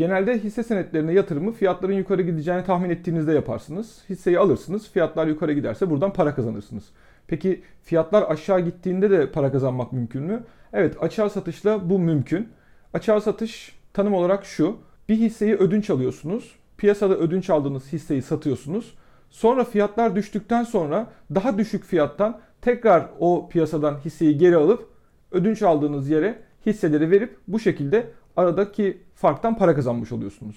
Genelde hisse senetlerine yatırımı fiyatların yukarı gideceğini tahmin ettiğinizde yaparsınız. Hisseyi alırsınız. Fiyatlar yukarı giderse buradan para kazanırsınız. Peki fiyatlar aşağı gittiğinde de para kazanmak mümkün mü? Evet açığa satışla bu mümkün. Açığa satış tanım olarak şu. Bir hisseyi ödünç alıyorsunuz. Piyasada ödünç aldığınız hisseyi satıyorsunuz. Sonra fiyatlar düştükten sonra daha düşük fiyattan tekrar o piyasadan hisseyi geri alıp ödünç aldığınız yere hisseleri verip bu şekilde aradaki farktan para kazanmış oluyorsunuz.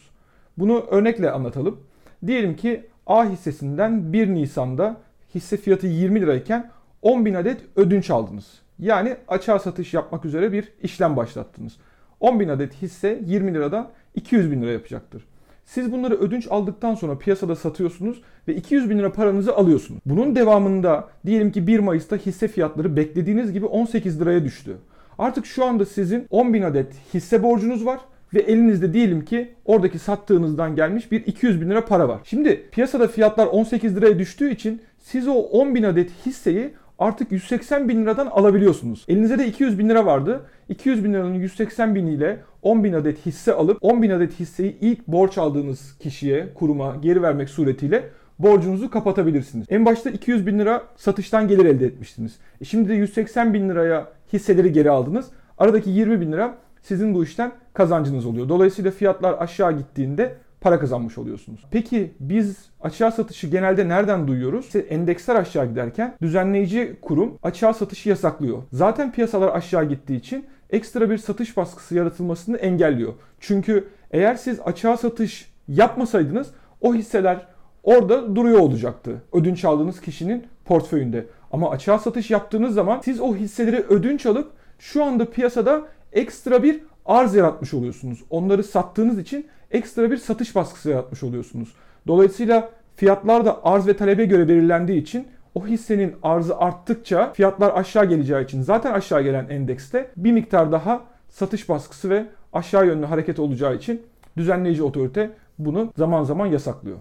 Bunu örnekle anlatalım. Diyelim ki A hissesinden 1 Nisan'da hisse fiyatı 20 lirayken 10.000 adet ödünç aldınız. Yani açığa satış yapmak üzere bir işlem başlattınız. 10.000 adet hisse 20 liradan 200 bin lira yapacaktır. Siz bunları ödünç aldıktan sonra piyasada satıyorsunuz ve 200 bin lira paranızı alıyorsunuz. Bunun devamında diyelim ki 1 Mayıs'ta hisse fiyatları beklediğiniz gibi 18 liraya düştü. Artık şu anda sizin 10 bin adet hisse borcunuz var ve elinizde diyelim ki oradaki sattığınızdan gelmiş bir 200 bin lira para var. Şimdi piyasada fiyatlar 18 liraya düştüğü için siz o 10 bin adet hisseyi artık 180 bin liradan alabiliyorsunuz. Elinizde de 200 bin lira vardı. 200 bin liranın 180 biniyle 10 bin adet hisse alıp 10 bin adet hisseyi ilk borç aldığınız kişiye, kuruma geri vermek suretiyle borcunuzu kapatabilirsiniz. En başta 200 bin lira satıştan gelir elde etmiştiniz. E şimdi de 180 bin liraya hisseleri geri aldınız. Aradaki 20 bin lira sizin bu işten kazancınız oluyor. Dolayısıyla fiyatlar aşağı gittiğinde para kazanmış oluyorsunuz. Peki biz açığa satışı genelde nereden duyuyoruz? İşte endeksler aşağı giderken düzenleyici kurum açığa satışı yasaklıyor. Zaten piyasalar aşağı gittiği için ekstra bir satış baskısı yaratılmasını engelliyor. Çünkü eğer siz açığa satış yapmasaydınız o hisseler orada duruyor olacaktı. Ödünç aldığınız kişinin portföyünde. Ama açığa satış yaptığınız zaman siz o hisseleri ödünç alıp şu anda piyasada ekstra bir arz yaratmış oluyorsunuz. Onları sattığınız için ekstra bir satış baskısı yaratmış oluyorsunuz. Dolayısıyla fiyatlar da arz ve talebe göre belirlendiği için o hissenin arzı arttıkça fiyatlar aşağı geleceği için zaten aşağı gelen endekste bir miktar daha satış baskısı ve aşağı yönlü hareket olacağı için düzenleyici otorite bunu zaman zaman yasaklıyor.